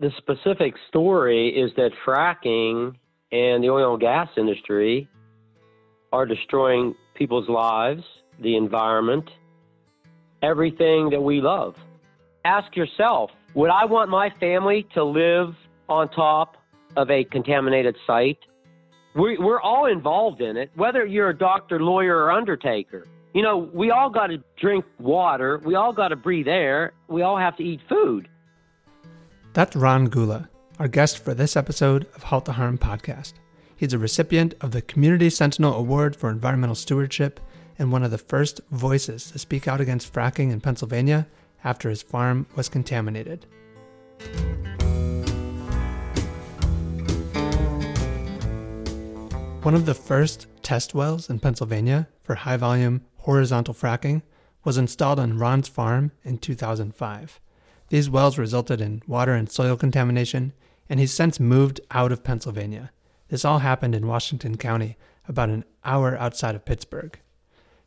The specific story is that fracking and the oil and gas industry are destroying people's lives, the environment, everything that we love. Ask yourself would I want my family to live on top of a contaminated site? We, we're all involved in it, whether you're a doctor, lawyer, or undertaker. You know, we all got to drink water, we all got to breathe air, we all have to eat food. That's Ron Gulla, our guest for this episode of Halt the Harm podcast. He's a recipient of the Community Sentinel Award for Environmental Stewardship and one of the first voices to speak out against fracking in Pennsylvania after his farm was contaminated. One of the first test wells in Pennsylvania for high volume horizontal fracking was installed on Ron's farm in 2005. These wells resulted in water and soil contamination, and he's since moved out of Pennsylvania. This all happened in Washington County, about an hour outside of Pittsburgh.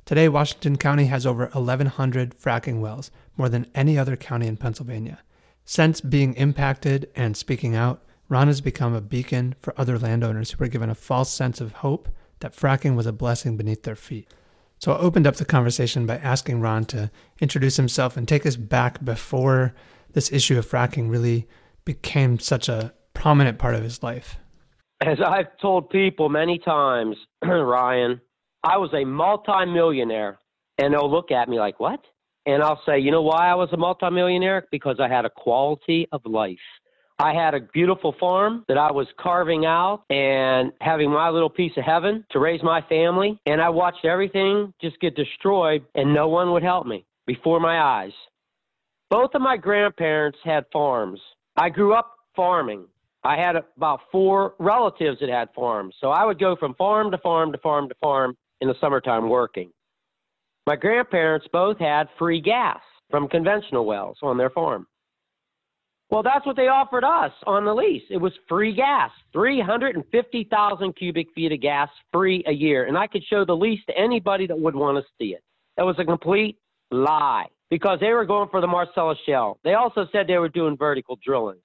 Today, Washington County has over 1,100 fracking wells, more than any other county in Pennsylvania. Since being impacted and speaking out, Ron has become a beacon for other landowners who were given a false sense of hope that fracking was a blessing beneath their feet. So I opened up the conversation by asking Ron to introduce himself and take us back before this issue of fracking really became such a prominent part of his life. As I've told people many times, Ryan, I was a multimillionaire. And they'll look at me like, what? And I'll say, you know why I was a multimillionaire? Because I had a quality of life. I had a beautiful farm that I was carving out and having my little piece of heaven to raise my family. And I watched everything just get destroyed, and no one would help me before my eyes. Both of my grandparents had farms. I grew up farming. I had about four relatives that had farms. So I would go from farm to farm to farm to farm in the summertime working. My grandparents both had free gas from conventional wells on their farm. Well, that's what they offered us on the lease. It was free gas, 350,000 cubic feet of gas free a year. And I could show the lease to anybody that would want to see it. That was a complete lie because they were going for the Marcellus Shale. They also said they were doing vertical drilling.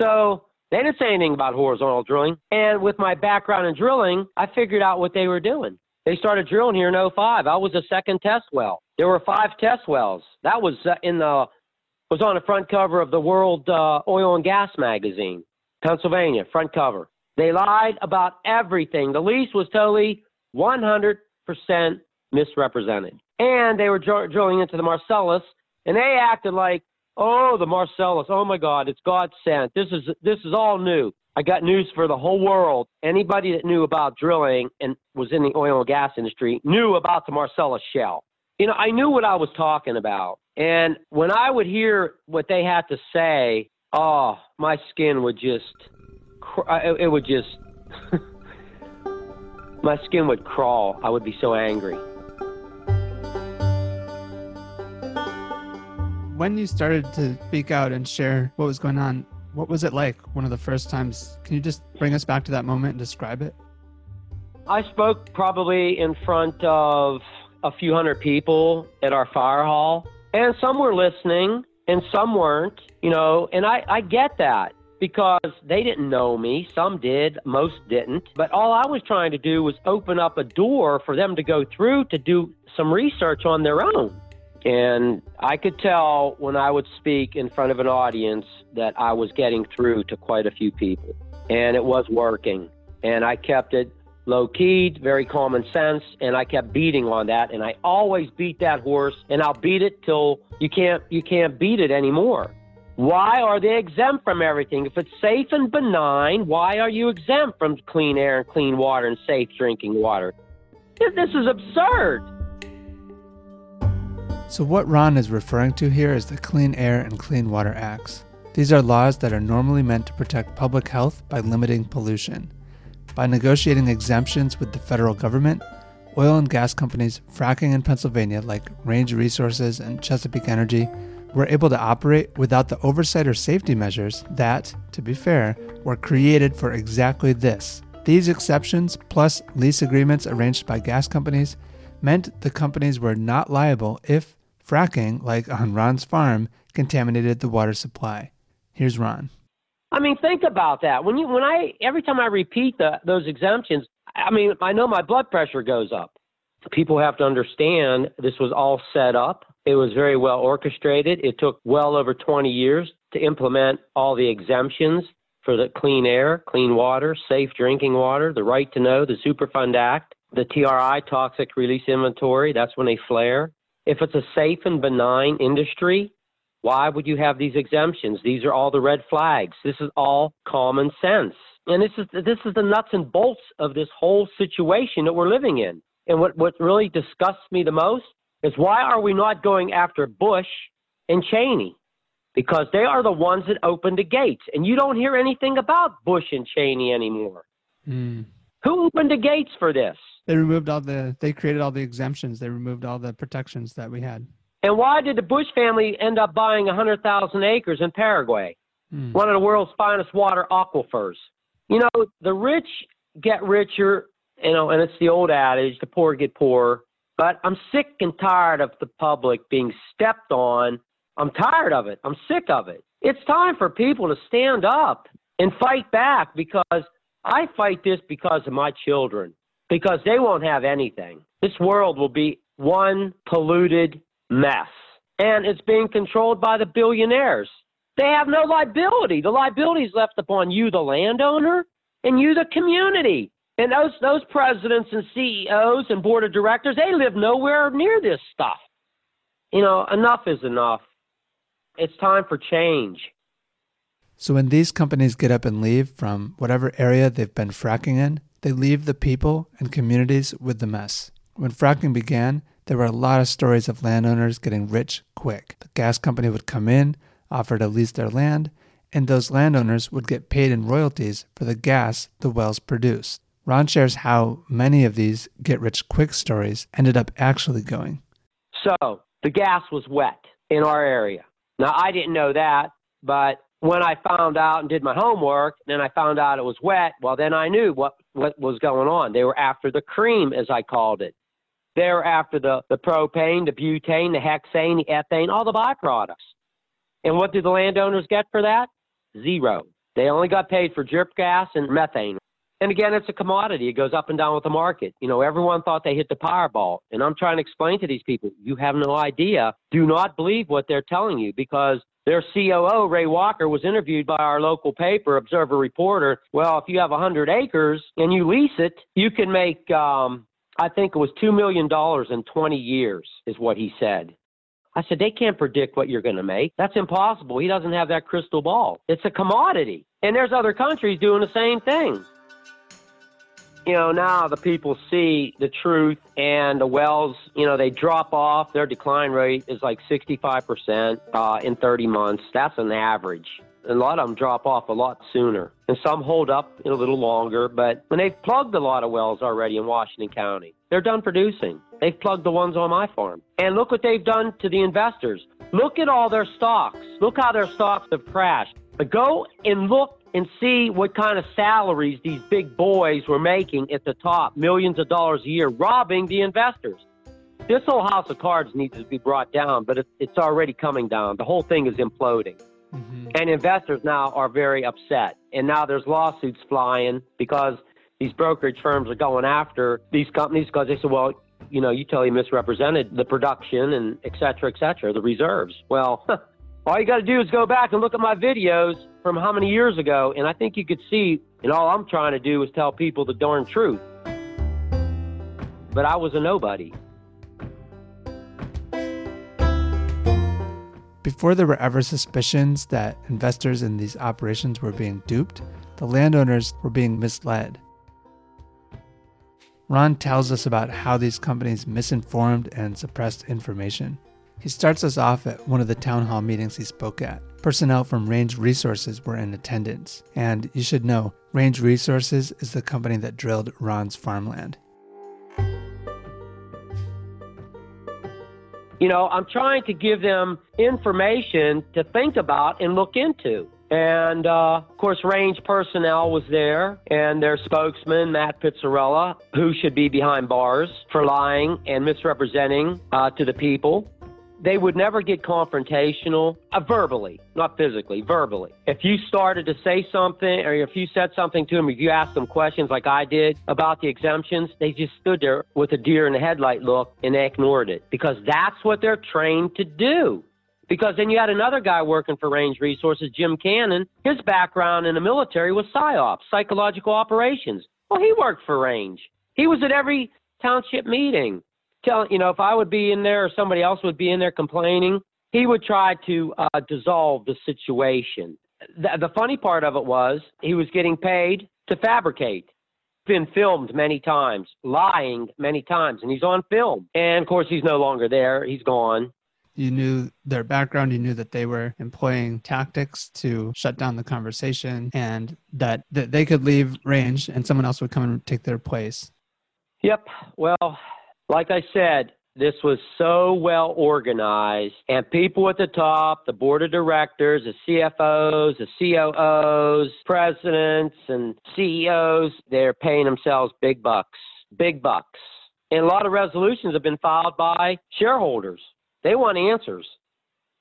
So they didn't say anything about horizontal drilling. And with my background in drilling, I figured out what they were doing. They started drilling here in 05. I was the second test well. There were five test wells. That was uh, in the was on the front cover of the World uh, Oil and Gas magazine, Pennsylvania, front cover. They lied about everything. The lease was totally 100% misrepresented. And they were dr- drilling into the Marcellus, and they acted like, oh, the Marcellus, oh my God, it's God sent. This is this is all new. I got news for the whole world. Anybody that knew about drilling and was in the oil and gas industry knew about the Marcellus Shale. You know, I knew what I was talking about. And when I would hear what they had to say, oh, my skin would just, uh, it would just, my skin would crawl. I would be so angry. When you started to speak out and share what was going on, what was it like one of the first times? Can you just bring us back to that moment and describe it? I spoke probably in front of a few hundred people at our fire hall and some were listening and some weren't, you know, and I, I get that because they didn't know me. Some did, most didn't. But all I was trying to do was open up a door for them to go through to do some research on their own. And I could tell when I would speak in front of an audience that I was getting through to quite a few people. And it was working. And I kept it low keyed, very common sense, and I kept beating on that. And I always beat that horse, and I'll beat it till you can't you can't beat it anymore. Why are they exempt from everything? If it's safe and benign, why are you exempt from clean air and clean water and safe drinking water? This is absurd. So, what Ron is referring to here is the Clean Air and Clean Water Acts. These are laws that are normally meant to protect public health by limiting pollution. By negotiating exemptions with the federal government, oil and gas companies fracking in Pennsylvania, like Range Resources and Chesapeake Energy, were able to operate without the oversight or safety measures that, to be fair, were created for exactly this. These exceptions, plus lease agreements arranged by gas companies, meant the companies were not liable if fracking, like on Ron's farm, contaminated the water supply. Here's Ron. I mean, think about that. When you when I every time I repeat the, those exemptions, I mean, I know my blood pressure goes up. People have to understand this was all set up. It was very well orchestrated. It took well over 20 years to implement all the exemptions for the clean air, clean water, safe drinking water, the right to know, the Superfund Act, the TRI, toxic release inventory. That's when they flare. If it's a safe and benign industry, why would you have these exemptions? These are all the red flags. This is all common sense. And this is this is the nuts and bolts of this whole situation that we're living in. And what, what really disgusts me the most is why are we not going after Bush and Cheney? Because they are the ones that opened the gates. And you don't hear anything about Bush and Cheney anymore. Mm. Who opened the gates for this? They removed all the they created all the exemptions. They removed all the protections that we had. And why did the Bush family end up buying 100,000 acres in Paraguay? Mm. One of the world's finest water aquifers. You know, the rich get richer, you know, and it's the old adage, the poor get poorer. But I'm sick and tired of the public being stepped on. I'm tired of it. I'm sick of it. It's time for people to stand up and fight back because I fight this because of my children, because they won't have anything. This world will be one polluted mess. And it's being controlled by the billionaires. They have no liability. The liability is left upon you, the landowner, and you, the community. And those those presidents and CEOs and board of directors, they live nowhere near this stuff. You know, enough is enough. It's time for change. So when these companies get up and leave from whatever area they've been fracking in, they leave the people and communities with the mess. When fracking began, there were a lot of stories of landowners getting rich quick. The gas company would come in, offer to lease their land, and those landowners would get paid in royalties for the gas the wells produced. Ron shares how many of these get rich quick stories ended up actually going. So, the gas was wet in our area. Now, I didn't know that, but when I found out and did my homework, and I found out it was wet, well, then I knew what, what was going on. They were after the cream, as I called it. They're after the, the propane, the butane, the hexane, the ethane, all the byproducts. And what did the landowners get for that? Zero. They only got paid for drip gas and methane. And again, it's a commodity. It goes up and down with the market. You know, everyone thought they hit the Powerball. And I'm trying to explain to these people, you have no idea. Do not believe what they're telling you because their COO, Ray Walker, was interviewed by our local paper, Observer Reporter. Well, if you have 100 acres and you lease it, you can make um, I think it was $2 million in 20 years, is what he said. I said, they can't predict what you're going to make. That's impossible. He doesn't have that crystal ball. It's a commodity. And there's other countries doing the same thing. You know, now the people see the truth and the wells, you know, they drop off. Their decline rate is like 65% uh, in 30 months. That's an average a lot of them drop off a lot sooner, and some hold up a little longer. But when they've plugged a lot of wells already in Washington County, they're done producing. They've plugged the ones on my farm, and look what they've done to the investors. Look at all their stocks. Look how their stocks have crashed. But go and look and see what kind of salaries these big boys were making at the top, millions of dollars a year, robbing the investors. This whole house of cards needs to be brought down, but it's already coming down. The whole thing is imploding. Mm-hmm. And investors now are very upset. And now there's lawsuits flying because these brokerage firms are going after these companies because they said, well, you know, you totally misrepresented the production and et cetera, et cetera, the reserves. Well, all you got to do is go back and look at my videos from how many years ago, and I think you could see, and all I'm trying to do is tell people the darn truth. But I was a nobody. Before there were ever suspicions that investors in these operations were being duped, the landowners were being misled. Ron tells us about how these companies misinformed and suppressed information. He starts us off at one of the town hall meetings he spoke at. Personnel from Range Resources were in attendance, and you should know Range Resources is the company that drilled Ron's farmland. You know, I'm trying to give them information to think about and look into. And uh, of course, range personnel was there, and their spokesman, Matt Pitzarella, who should be behind bars for lying and misrepresenting uh, to the people. They would never get confrontational uh, verbally, not physically, verbally. If you started to say something or if you said something to them, if you asked them questions like I did about the exemptions, they just stood there with a deer in the headlight look and they ignored it because that's what they're trained to do. Because then you had another guy working for Range Resources, Jim Cannon. His background in the military was PSYOPs, psychological operations. Well, he worked for Range. He was at every township meeting telling, you know, if I would be in there or somebody else would be in there complaining, he would try to uh, dissolve the situation. The, the funny part of it was he was getting paid to fabricate. Been filmed many times, lying many times, and he's on film. And of course, he's no longer there. He's gone. You knew their background. You knew that they were employing tactics to shut down the conversation, and that, that they could leave range, and someone else would come and take their place. Yep. Well, like I said, this was so well organized, and people at the top, the board of directors, the CFOs, the COOs, presidents, and CEOs, they're paying themselves big bucks, big bucks. And a lot of resolutions have been filed by shareholders. They want answers.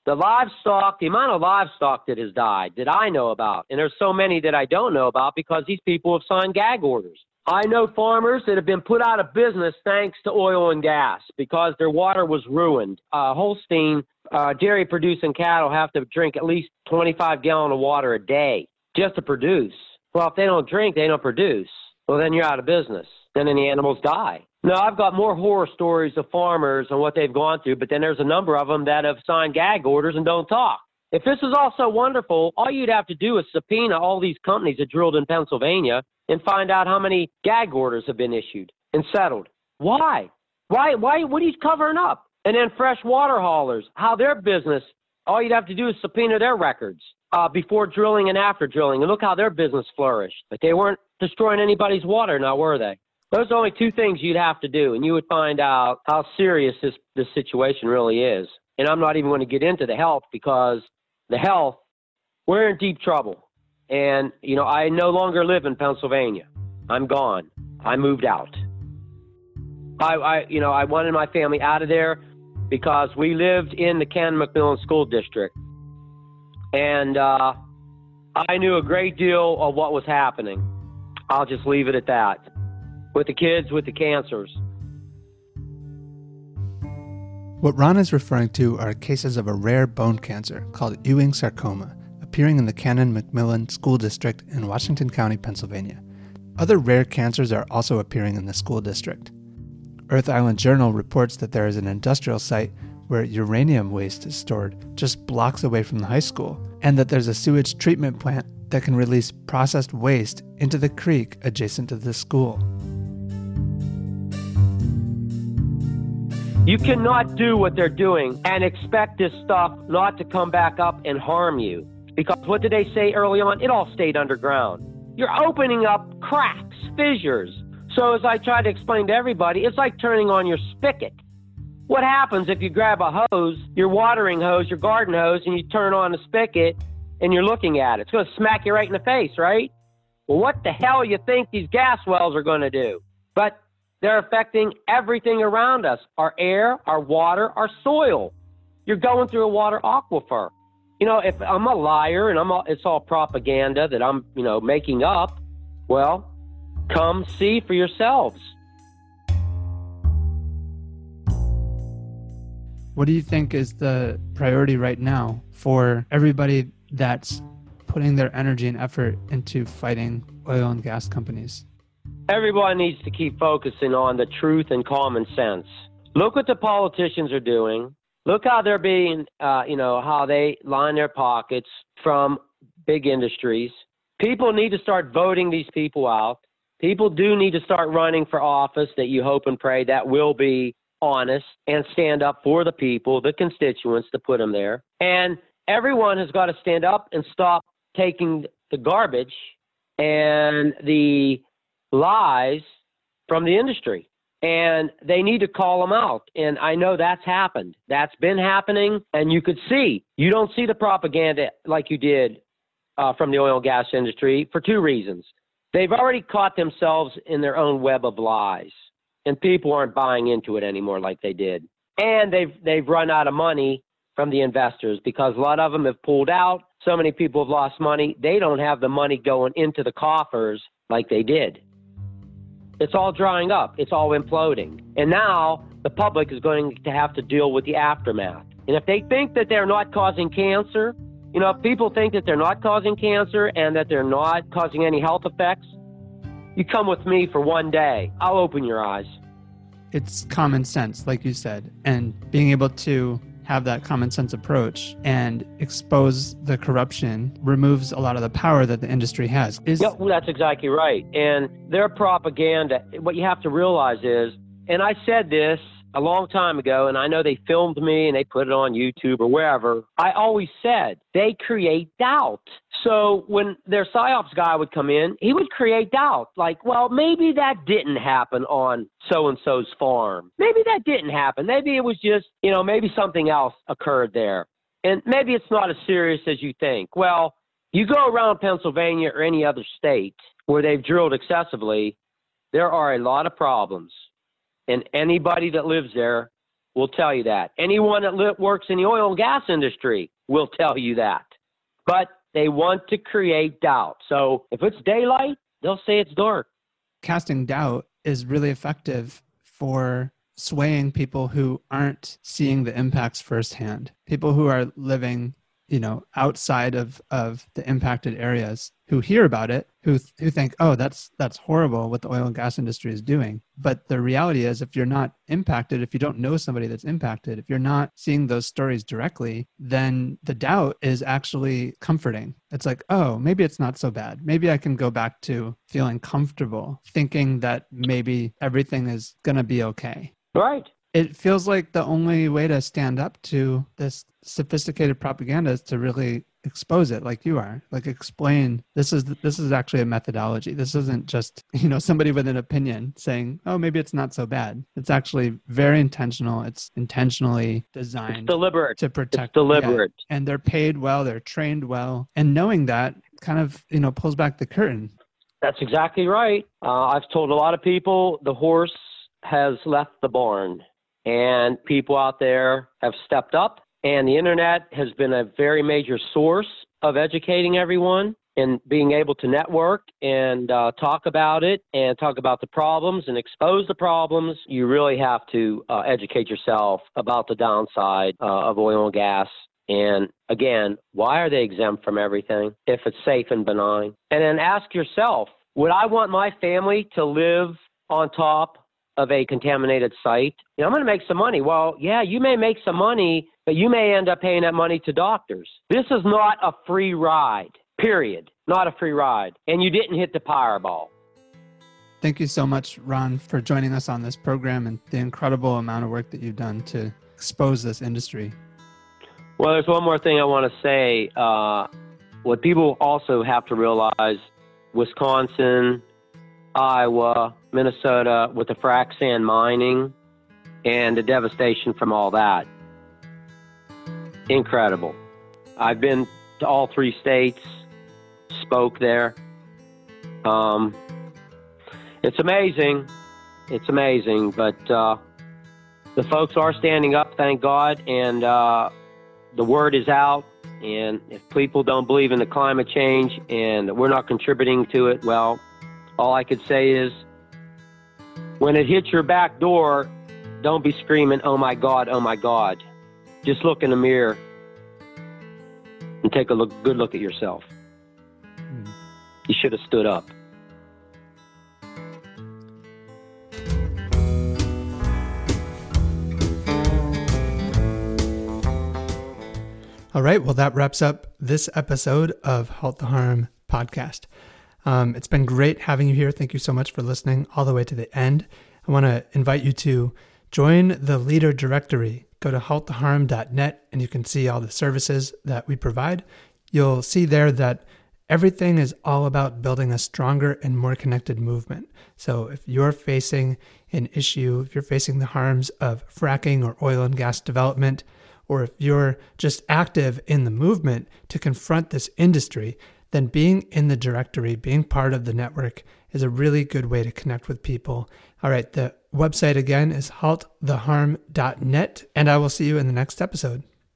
The livestock, the amount of livestock that has died that I know about, and there's so many that I don't know about because these people have signed gag orders. I know farmers that have been put out of business thanks to oil and gas because their water was ruined. Uh, Holstein uh, dairy producing cattle have to drink at least 25 gallon of water a day just to produce. Well, if they don't drink, they don't produce. Well, then you're out of business. Then the animals die. Now, I've got more horror stories of farmers and what they've gone through, but then there's a number of them that have signed gag orders and don't talk. If this is all so wonderful, all you'd have to do is subpoena all these companies that drilled in Pennsylvania and find out how many gag orders have been issued and settled. Why? Why? Why? What are you covering up? And then fresh water haulers, how their business, all you'd have to do is subpoena their records uh, before drilling and after drilling. And look how their business flourished. But they weren't destroying anybody's water now, were they? Those are only two things you'd have to do, and you would find out how serious this, this situation really is. And I'm not even going to get into the health because the health, we're in deep trouble. And, you know, I no longer live in Pennsylvania. I'm gone. I moved out. I, I you know, I wanted my family out of there because we lived in the Canon-McMillan School District. And uh, I knew a great deal of what was happening. I'll just leave it at that. With the kids with the cancers. What Ron is referring to are cases of a rare bone cancer called Ewing sarcoma appearing in the Canon-McMillan School District in Washington County, Pennsylvania. Other rare cancers are also appearing in the school district. Earth Island Journal reports that there is an industrial site where uranium waste is stored just blocks away from the high school, and that there's a sewage treatment plant that can release processed waste into the creek adjacent to the school. You cannot do what they're doing and expect this stuff not to come back up and harm you. Because what did they say early on? It all stayed underground. You're opening up cracks, fissures. So, as I try to explain to everybody, it's like turning on your spigot. What happens if you grab a hose, your watering hose, your garden hose, and you turn on the spigot and you're looking at it? It's going to smack you right in the face, right? Well, what the hell you think these gas wells are going to do? But they're affecting everything around us our air, our water, our soil. You're going through a water aquifer you know, if I'm a liar and I'm all, it's all propaganda that I'm, you know, making up, well, come see for yourselves. What do you think is the priority right now for everybody that's putting their energy and effort into fighting oil and gas companies? Everyone needs to keep focusing on the truth and common sense. Look what the politicians are doing. Look how they're being, uh, you know, how they line their pockets from big industries. People need to start voting these people out. People do need to start running for office that you hope and pray that will be honest and stand up for the people, the constituents to put them there. And everyone has got to stand up and stop taking the garbage and the lies from the industry and they need to call them out. And I know that's happened. That's been happening, and you could see. You don't see the propaganda like you did uh, from the oil and gas industry for two reasons. They've already caught themselves in their own web of lies, and people aren't buying into it anymore like they did. and they've they've run out of money from the investors because a lot of them have pulled out. So many people have lost money. They don't have the money going into the coffers like they did. It's all drying up. It's all imploding. And now the public is going to have to deal with the aftermath. And if they think that they're not causing cancer, you know, if people think that they're not causing cancer and that they're not causing any health effects, you come with me for one day. I'll open your eyes. It's common sense, like you said, and being able to have that common sense approach and expose the corruption removes a lot of the power that the industry has. Is- yeah, well, that's exactly right. And their propaganda, what you have to realize is, and I said this a long time ago, and I know they filmed me and they put it on YouTube or wherever. I always said they create doubt. So when their psyops guy would come in, he would create doubt. Like, well, maybe that didn't happen on so and so's farm. Maybe that didn't happen. Maybe it was just, you know, maybe something else occurred there. And maybe it's not as serious as you think. Well, you go around Pennsylvania or any other state where they've drilled excessively, there are a lot of problems. And anybody that lives there will tell you that. Anyone that li- works in the oil and gas industry will tell you that. But they want to create doubt. So if it's daylight, they'll say it's dark. Casting doubt is really effective for swaying people who aren't seeing the impacts firsthand. People who are living you know outside of of the impacted areas who hear about it who who think oh that's that's horrible what the oil and gas industry is doing. But the reality is if you're not impacted if you don't know somebody that's impacted if you're not seeing those stories directly then the doubt is actually comforting. It's like oh maybe it's not so bad. Maybe i can go back to feeling comfortable thinking that maybe everything is going to be okay. Right it feels like the only way to stand up to this sophisticated propaganda is to really expose it like you are. Like explain this is this is actually a methodology. This isn't just you know somebody with an opinion saying oh maybe it's not so bad. It's actually very intentional. It's intentionally designed it's deliberate. to protect it's deliberate. yeah. and they're paid well they're trained well and knowing that kind of you know pulls back the curtain. That's exactly right. Uh, i've told a lot of people the horse has left the barn and people out there have stepped up and the internet has been a very major source of educating everyone and being able to network and uh, talk about it and talk about the problems and expose the problems. You really have to uh, educate yourself about the downside uh, of oil and gas. And again, why are they exempt from everything if it's safe and benign? And then ask yourself, would I want my family to live on top of a contaminated site, you know, I'm going to make some money. Well, yeah, you may make some money, but you may end up paying that money to doctors. This is not a free ride, period. Not a free ride. And you didn't hit the Powerball. Thank you so much, Ron, for joining us on this program and the incredible amount of work that you've done to expose this industry. Well, there's one more thing I want to say. Uh, what people also have to realize Wisconsin, Iowa, Minnesota with the frac sand mining and the devastation from all that. Incredible. I've been to all three states, spoke there. Um, it's amazing. It's amazing, but uh, the folks are standing up, thank God, and uh, the word is out. And if people don't believe in the climate change and we're not contributing to it, well, all I could say is when it hits your back door, don't be screaming, oh my God, oh my God. Just look in the mirror and take a look, good look at yourself. Hmm. You should have stood up. All right. Well, that wraps up this episode of Halt the Harm podcast. Um, it's been great having you here. Thank you so much for listening all the way to the end. I want to invite you to join the leader directory. Go to halttheharm.net and you can see all the services that we provide. You'll see there that everything is all about building a stronger and more connected movement. So if you're facing an issue, if you're facing the harms of fracking or oil and gas development, or if you're just active in the movement to confront this industry, then being in the directory, being part of the network is a really good way to connect with people. All right, the website again is halttheharm.net, and I will see you in the next episode.